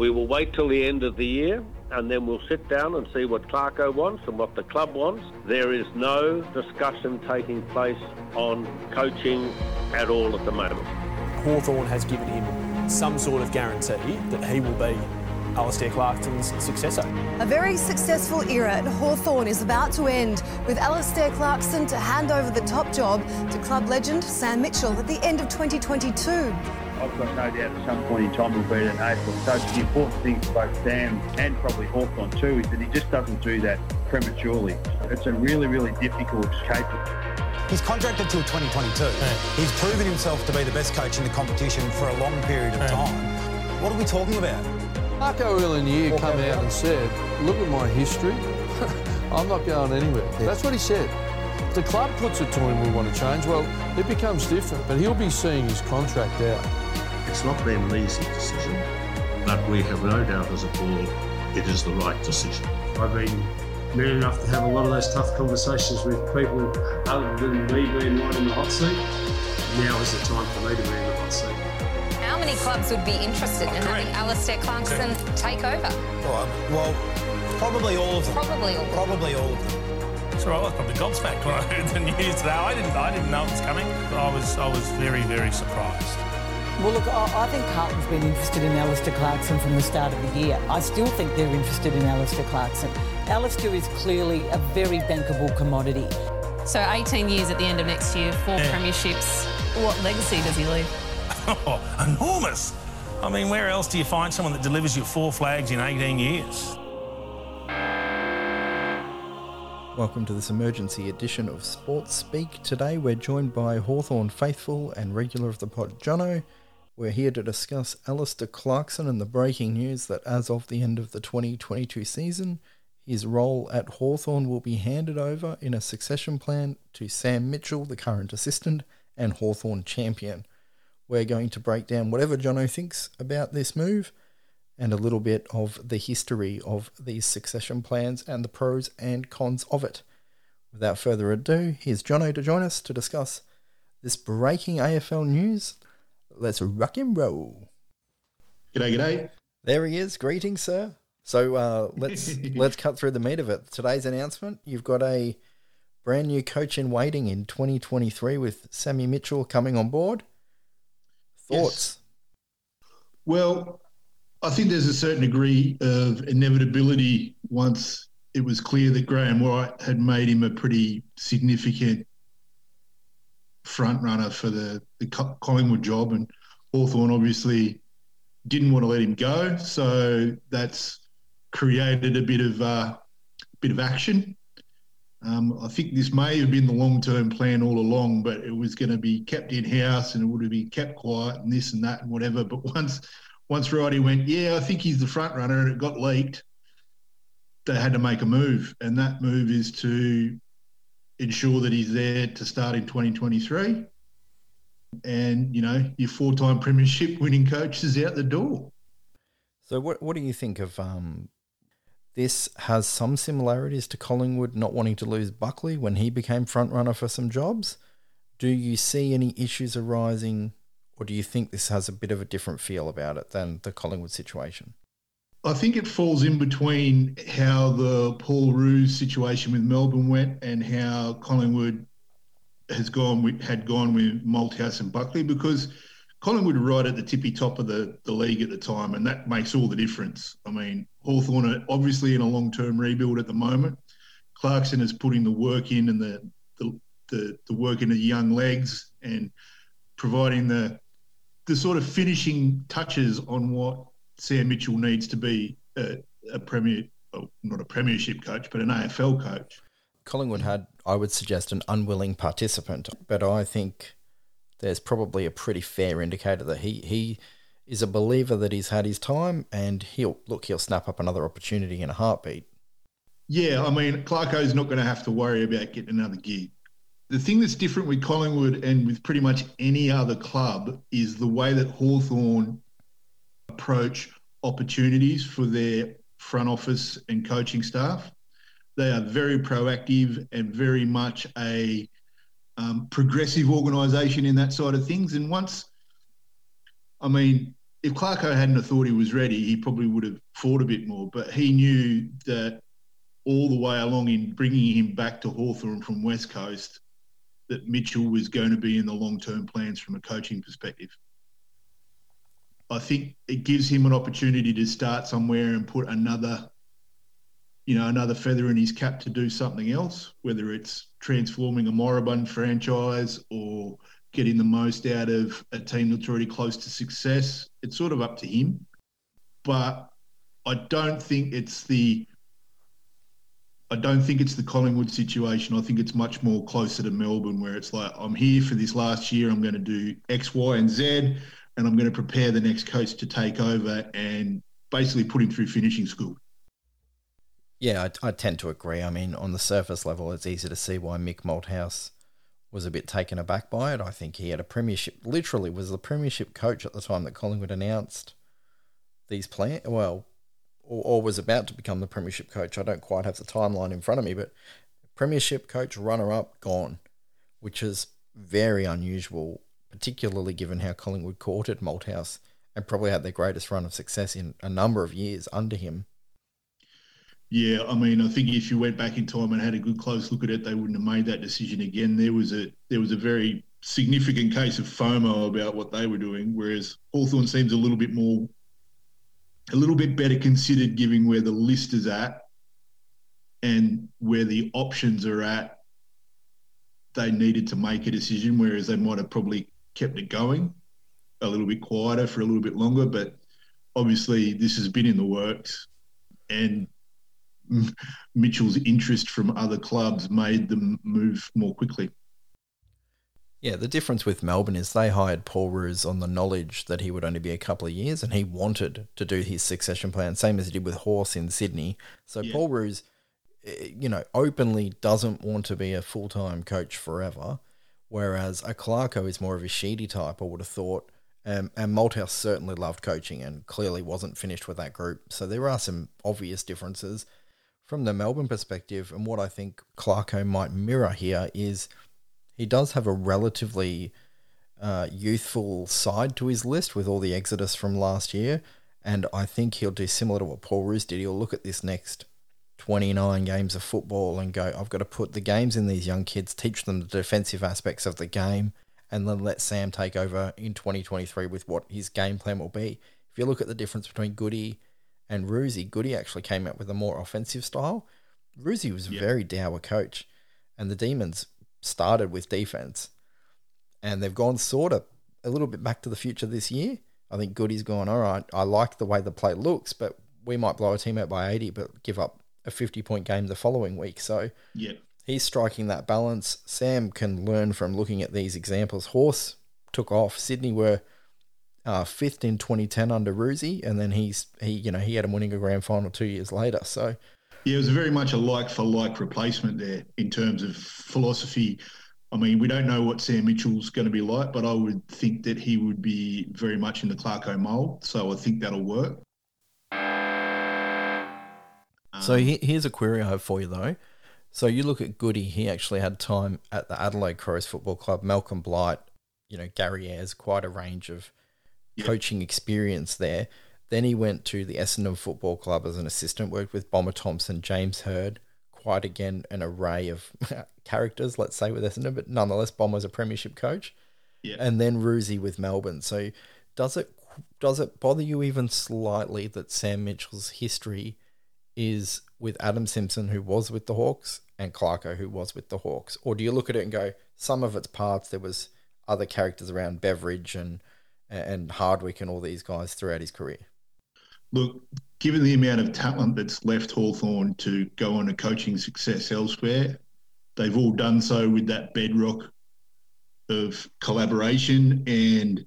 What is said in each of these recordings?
We will wait till the end of the year and then we'll sit down and see what Clarko wants and what the club wants. There is no discussion taking place on coaching at all at the moment. Hawthorn has given him some sort of guarantee that he will be Alastair Clarkson's successor. A very successful era at Hawthorn is about to end, with Alastair Clarkson to hand over the top job to club legend Sam Mitchell at the end of 2022. I've got no doubt at some point in time we'll be at an AFL coach. The important thing for both Sam and probably Hawthorn too is that he just doesn't do that prematurely. It's a really, really difficult escape. He's contracted till 2022. Yeah. He's proven himself to be the best coach in the competition for a long period of yeah. time. What are we talking about? Marco earlier in the year came out and said, look at my history. I'm not going anywhere. Yeah. That's what he said. If the club puts it to him we want to change, well, it becomes different. But he'll be seeing his contract out. It's not been an easy decision, but we have no doubt as a board it is the right decision. I've been man enough to have a lot of those tough conversations with people other than me being right in the hot seat. Now is the time for me to be in the hot seat. How many clubs would be interested in having Alastair Clarkson take over? Well, well, probably all of them. Probably all. Probably all of them. So I was probably gobsmacked when I heard the news today. I didn't, I didn't know it was coming. I was, I was very, very surprised. Well, look, I, I think Carlton's been interested in Alastair Clarkson from the start of the year. I still think they're interested in Alastair Clarkson. Alastair is clearly a very bankable commodity. So 18 years at the end of next year, four yeah. premierships. What legacy does he leave? Oh, enormous. I mean, where else do you find someone that delivers you four flags in 18 years? Welcome to this emergency edition of Sports Speak. Today we're joined by Hawthorn faithful and regular of the pod, Jono. We're here to discuss Alastair Clarkson and the breaking news that as of the end of the 2022 season, his role at Hawthorn will be handed over in a succession plan to Sam Mitchell, the current assistant and Hawthorn champion. We're going to break down whatever Jono thinks about this move and a little bit of the history of these succession plans and the pros and cons of it. Without further ado, here's Jono to join us to discuss this breaking AFL news let's rock and roll. G'day, g'day. There he is. Greetings, sir. So uh, let's let's cut through the meat of it. Today's announcement: you've got a brand new coach in waiting in 2023 with Sammy Mitchell coming on board. Thoughts? Yes. Well, I think there's a certain degree of inevitability once it was clear that Graham Wright had made him a pretty significant front runner for the, the Collingwood job, and Hawthorn obviously didn't want to let him go, so that's created a bit of uh, bit of action. Um, I think this may have been the long term plan all along, but it was going to be kept in house and it would have been kept quiet and this and that and whatever. But once once Righty went, yeah, I think he's the front runner, and it got leaked, they had to make a move, and that move is to ensure that he's there to start in 2023. And, you know, your four time premiership winning coach is out the door. So, what, what do you think of um, this? Has some similarities to Collingwood not wanting to lose Buckley when he became front runner for some jobs? Do you see any issues arising, or do you think this has a bit of a different feel about it than the Collingwood situation? I think it falls in between how the Paul Roos situation with Melbourne went and how Collingwood has gone with, had gone with Malthouse and Buckley because Collingwood were right at the tippy top of the, the league at the time, and that makes all the difference. I mean, Hawthorn are obviously in a long term rebuild at the moment. Clarkson is putting the work in and the, the, the, the work into young legs and providing the the sort of finishing touches on what Sam Mitchell needs to be a, a premier, well, not a premiership coach, but an AFL coach. Collingwood had, I would suggest, an unwilling participant, but I think there's probably a pretty fair indicator that he he is a believer that he's had his time and he'll look he'll snap up another opportunity in a heartbeat. Yeah, I mean Clarko's not going to have to worry about getting another gig. The thing that's different with Collingwood and with pretty much any other club is the way that Hawthorn approach opportunities for their front office and coaching staff. They are very proactive and very much a um, progressive organisation in that side of things. And once, I mean, if Clarko hadn't thought he was ready, he probably would have fought a bit more. But he knew that all the way along in bringing him back to Hawthorn from West Coast, that Mitchell was going to be in the long term plans from a coaching perspective. I think it gives him an opportunity to start somewhere and put another, you know, another feather in his cap to do something else, whether it's transforming a moribund franchise or getting the most out of a team that's already close to success. It's sort of up to him. But I don't think it's the I don't think it's the Collingwood situation. I think it's much more closer to Melbourne, where it's like, I'm here for this last year. I'm going to do X, Y, and Z, and I'm going to prepare the next coach to take over and basically put him through finishing school. Yeah, I, I tend to agree. I mean, on the surface level, it's easy to see why Mick Malthouse was a bit taken aback by it. I think he had a premiership, literally was the premiership coach at the time that Collingwood announced these plans. Well, or, or was about to become the premiership coach. I don't quite have the timeline in front of me, but premiership coach, runner up, gone, which is very unusual, particularly given how Collingwood courted Malthouse and probably had their greatest run of success in a number of years under him. Yeah, I mean, I think if you went back in time and had a good close look at it, they wouldn't have made that decision again. There was a there was a very significant case of FOMO about what they were doing, whereas Hawthorn seems a little bit more a little bit better considered given where the list is at and where the options are at. They needed to make a decision, whereas they might have probably kept it going a little bit quieter for a little bit longer. But obviously, this has been in the works, and Mitchell's interest from other clubs made them move more quickly. Yeah, the difference with Melbourne is they hired Paul Roos on the knowledge that he would only be a couple of years and he wanted to do his succession plan, same as he did with Horse in Sydney. So yeah. Paul Roos, eh, you know, openly doesn't want to be a full time coach forever, whereas a Clarko is more of a sheedy type, I would have thought. Um, and Malthouse certainly loved coaching and clearly wasn't finished with that group. So there are some obvious differences from the Melbourne perspective. And what I think Clarko might mirror here is – he does have a relatively uh, youthful side to his list with all the exodus from last year. And I think he'll do similar to what Paul Roos did. He'll look at this next 29 games of football and go, I've got to put the games in these young kids, teach them the defensive aspects of the game, and then let Sam take over in 2023 with what his game plan will be. If you look at the difference between Goody and Roosie, Goody actually came out with a more offensive style. Roosie was a very dour coach, and the Demons started with defense, and they've gone sort of a little bit back to the future this year. I think Goody's gone, all right, I like the way the play looks, but we might blow a team out by 80, but give up a 50 point game the following week. So yeah. he's striking that balance. Sam can learn from looking at these examples. Horse took off. Sydney were uh, fifth in 2010 under Roosie, and then he's he you know he had him winning a grand final two years later. So yeah, it was very much a like for like replacement there in terms of philosophy. I mean, we don't know what Sam Mitchell's going to be like, but I would think that he would be very much in the Clarko mould. So I think that'll work. So here's a query I have for you though. So you look at Goody, he actually had time at the Adelaide Crows Football Club, Malcolm Blight, you know, Gary Ayres, quite a range of coaching experience there. Then he went to the Essendon Football Club as an assistant, worked with Bomber Thompson, James Hird, quite again an array of characters, let's say, with Essendon, but nonetheless, Bomber's a premiership coach. Yeah. And then Roosie with Melbourne. So does it does it bother you even slightly that Sam Mitchell's history is with Adam Simpson, who was with the Hawks, and Clarko, who was with the Hawks? Or do you look at it and go, some of its parts, there was other characters around Beveridge and and Hardwick and all these guys throughout his career? Look, given the amount of talent that's left Hawthorn to go on a coaching success elsewhere, they've all done so with that bedrock of collaboration and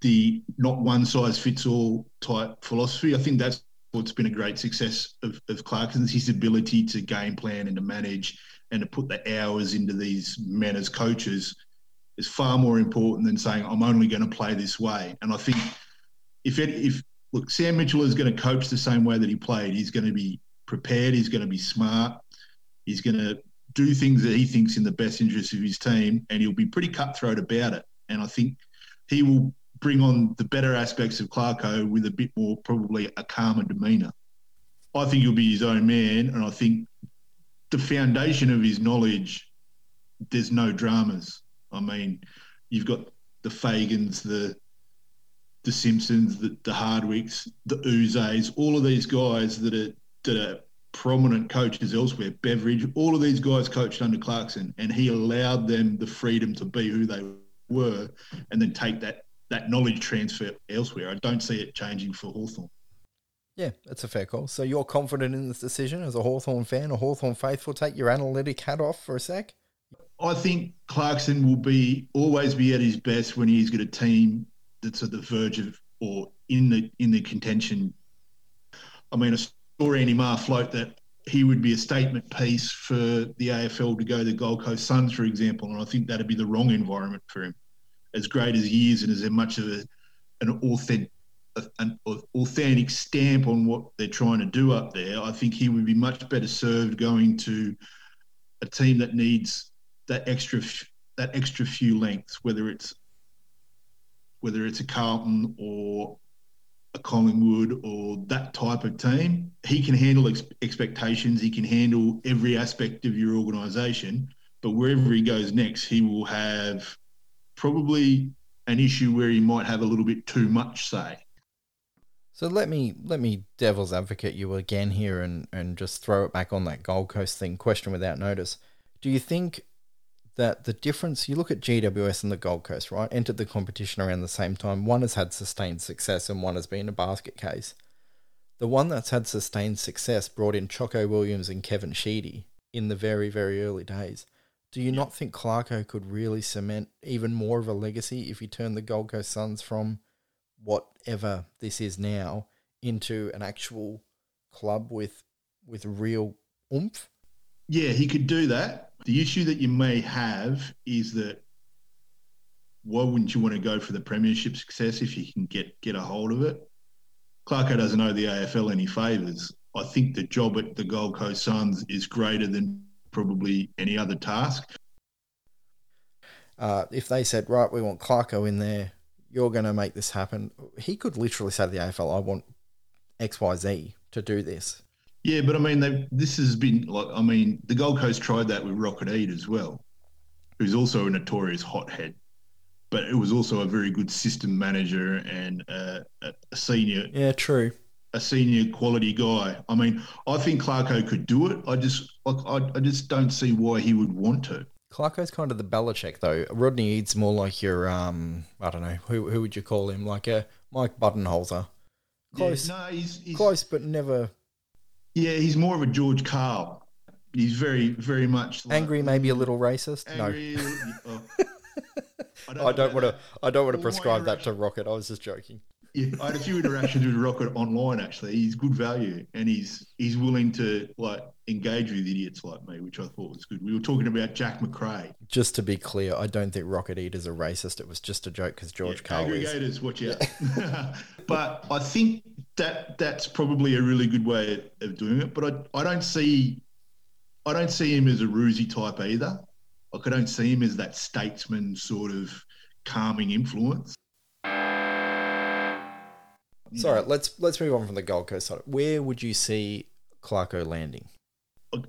the not one size fits all type philosophy. I think that's what's been a great success of, of Clarkson's his ability to game plan and to manage and to put the hours into these men as coaches is far more important than saying I'm only going to play this way. And I think if it, if look, Sam Mitchell is going to coach the same way that he played. He's going to be prepared. He's going to be smart. He's going to do things that he thinks in the best interest of his team, and he'll be pretty cutthroat about it. And I think he will bring on the better aspects of Clarko with a bit more probably a calmer demeanour. I think he'll be his own man, and I think the foundation of his knowledge, there's no dramas. I mean, you've got the Fagans, the the Simpsons, the, the Hardwicks, the Uzes, all of these guys that are that are prominent coaches elsewhere, Beveridge, all of these guys coached under Clarkson, and he allowed them the freedom to be who they were, and then take that that knowledge transfer elsewhere. I don't see it changing for Hawthorn. Yeah, that's a fair call. So you're confident in this decision as a Hawthorn fan, a Hawthorn faithful. Take your analytic hat off for a sec. I think Clarkson will be always be at his best when he's got a team that's at the verge of or in the in the contention. I mean, I saw Andy Maher float that he would be a statement piece for the AFL to go to the Gold Coast Suns, for example, and I think that'd be the wrong environment for him. As great as he is, and as much of a, an authentic an authentic stamp on what they're trying to do up there, I think he would be much better served going to a team that needs that extra that extra few lengths, whether it's whether it's a Carlton or a Collingwood or that type of team, he can handle ex- expectations. He can handle every aspect of your organisation. But wherever he goes next, he will have probably an issue where he might have a little bit too much say. So let me let me devil's advocate you again here and, and just throw it back on that Gold Coast thing. Question without notice. Do you think that the difference you look at GWS and the Gold Coast, right, entered the competition around the same time. One has had sustained success and one has been a basket case. The one that's had sustained success brought in Choco Williams and Kevin Sheedy in the very, very early days. Do you not think Clarko could really cement even more of a legacy if he turned the Gold Coast Suns from whatever this is now into an actual club with with real oomph? Yeah, he could do that. The issue that you may have is that why wouldn't you want to go for the premiership success if you can get get a hold of it? Clarko doesn't owe the AFL any favours. I think the job at the Gold Coast Suns is greater than probably any other task. Uh, if they said, right, we want Clarko in there, you're going to make this happen, he could literally say to the AFL, I want XYZ to do this. Yeah, but I mean, this has been like, I mean, the Gold Coast tried that with Rocket Eade as well, who's also a notorious hothead, but it was also a very good system manager and a, a senior. Yeah, true. A senior quality guy. I mean, I think Clarko could do it. I just, I, I just don't see why he would want to. Clarko's kind of the Belichick though. Rodney Eade's more like your, um, I don't know, who who would you call him? Like a Mike Budenholzer. Close, yeah, no, he's, he's close, but never yeah, he's more of a George Karl. He's very, very much like, angry, maybe a little racist. Angry, no, oh. I don't, want to. I don't want to prescribe that to Rocket. I was just joking. Yeah, I had a few interactions with Rocket online. Actually, he's good value, and he's he's willing to like engage with idiots like me, which I thought was good. We were talking about Jack Macrae. Just to be clear, I don't think Rocket Eater's a racist. It was just a joke because George yeah, aggregators, is. watch out. but I think that that's probably a really good way of doing it. But I, I don't see I don't see him as a roosie type either. Like I don't see him as that statesman sort of calming influence. Sorry, let's let's move on from the Gold Coast side. Where would you see Clarko landing?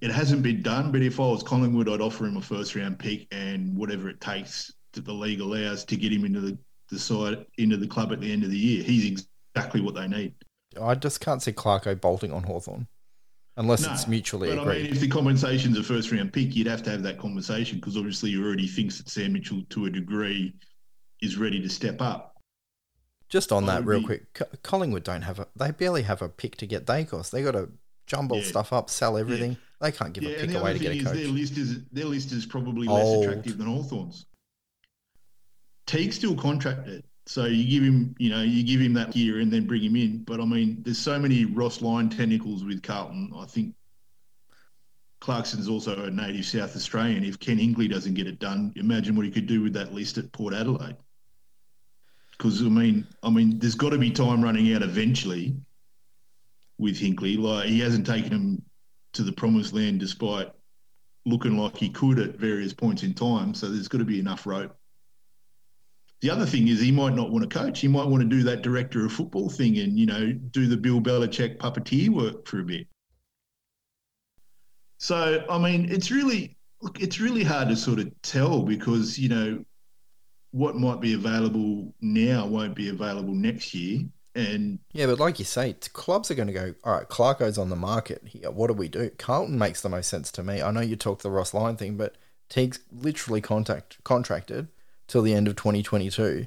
It hasn't been done, but if I was Collingwood, I'd offer him a first round pick and whatever it takes that the league allows to get him into the, the side into the club at the end of the year. He's exactly what they need. I just can't see Clarko bolting on Hawthorn unless no, it's mutually but agreed. I mean, if the compensation's a first round pick, you'd have to have that conversation because obviously you already thinks that Sam Mitchell, to a degree, is ready to step up. Just on that, oh, real be, quick, Collingwood don't have a. They barely have a pick to get Daicos. They got to jumble yeah, stuff up, sell everything. Yeah. They can't give yeah, a pick away to get a coach. Their list is their list is probably less attractive than Hawthorn's. Teague's still contracted. So you give him, you know, you give him that year and then bring him in. But I mean, there's so many Ross Lyon tentacles with Carlton. I think Clarkson's also a native South Australian. If Ken Hinkley doesn't get it done, imagine what he could do with that list at Port Adelaide. Because I mean, I mean, there's got to be time running out eventually with Hinkley. Like he hasn't taken him to the promised land despite looking like he could at various points in time. So there's got to be enough rope the other thing is he might not want to coach. He might want to do that director of football thing and you know do the Bill Belichick puppeteer work for a bit. So I mean, it's really look, it's really hard to sort of tell because you know what might be available now won't be available next year. And yeah, but like you say, clubs are going to go. All right, Clarko's on the market here. What do we do? Carlton makes the most sense to me. I know you talked the Ross Lyon thing, but Teague's literally contact contracted till the end of 2022.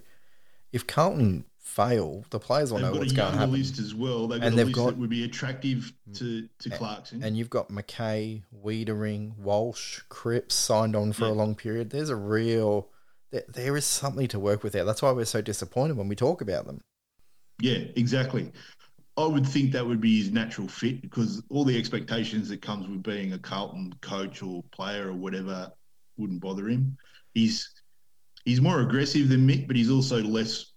If Carlton fail, the players will they've know got what's a going to younger happen. list as well. They've got And a they've list got- that would be attractive mm. to to Clarkson. And you've got McKay, Weitering, Walsh, Cripps signed on for a long period. There's a real, there, there is something to work with there. That's why we're so disappointed when we talk about them. Yeah, exactly. I would think that would be his natural fit because all the expectations that comes with being a Carlton coach or player or whatever wouldn't bother him. He's he's more aggressive than Mick, but he's also less,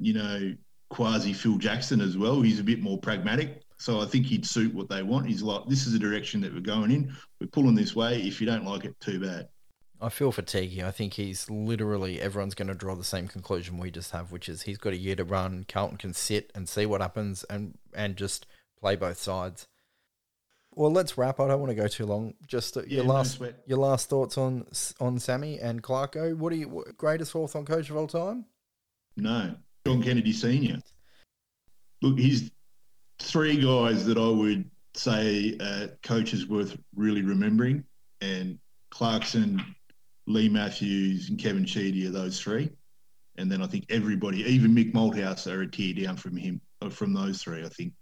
you know, quasi Phil Jackson as well. He's a bit more pragmatic. So I think he'd suit what they want. He's like, this is the direction that we're going in. We're pulling this way. If you don't like it, too bad. I feel for Tiki. I think he's literally everyone's going to draw the same conclusion we just have, which is he's got a year to run. Carlton can sit and see what happens and and just play both sides. Well, let's wrap. I don't want to go too long. Just uh, your Yeah, no last your last thoughts on on Sammy and Clarko. What are you what- greatest Hawthorn coach of all time? No, John Kennedy Senior. Look, he's three guys that I would say uh, coaches worth really remembering, and Clarkson, Leigh Matthews, and Kevin Sheedy are those three. And then I think everybody, even Mick Malthouse, are a tier down from him, uh, from those three. I think.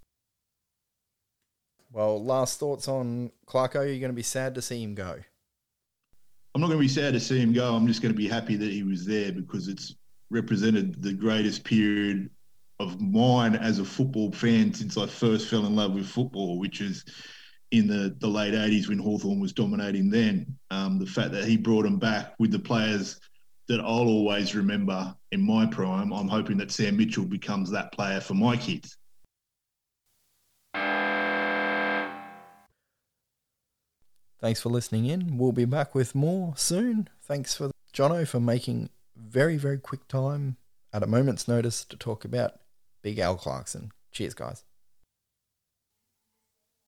Well, last thoughts on Clarko. You're going to be sad to see him go. I'm not going to be sad to see him go. I'm just going to be happy that he was there because it's represented the greatest period of mine as a football fan since I first fell in love with football, which is in the, the late 80s when Hawthorn was dominating then. Um, the fact that he brought him back with the players that I'll always remember in my prime, I'm hoping that Sam Mitchell becomes that player for my kids. Thanks for listening in. We'll be back with more soon. Thanks for Jono for making very, very quick time at a moment's notice to talk about Big Al Clarkson. Cheers, guys.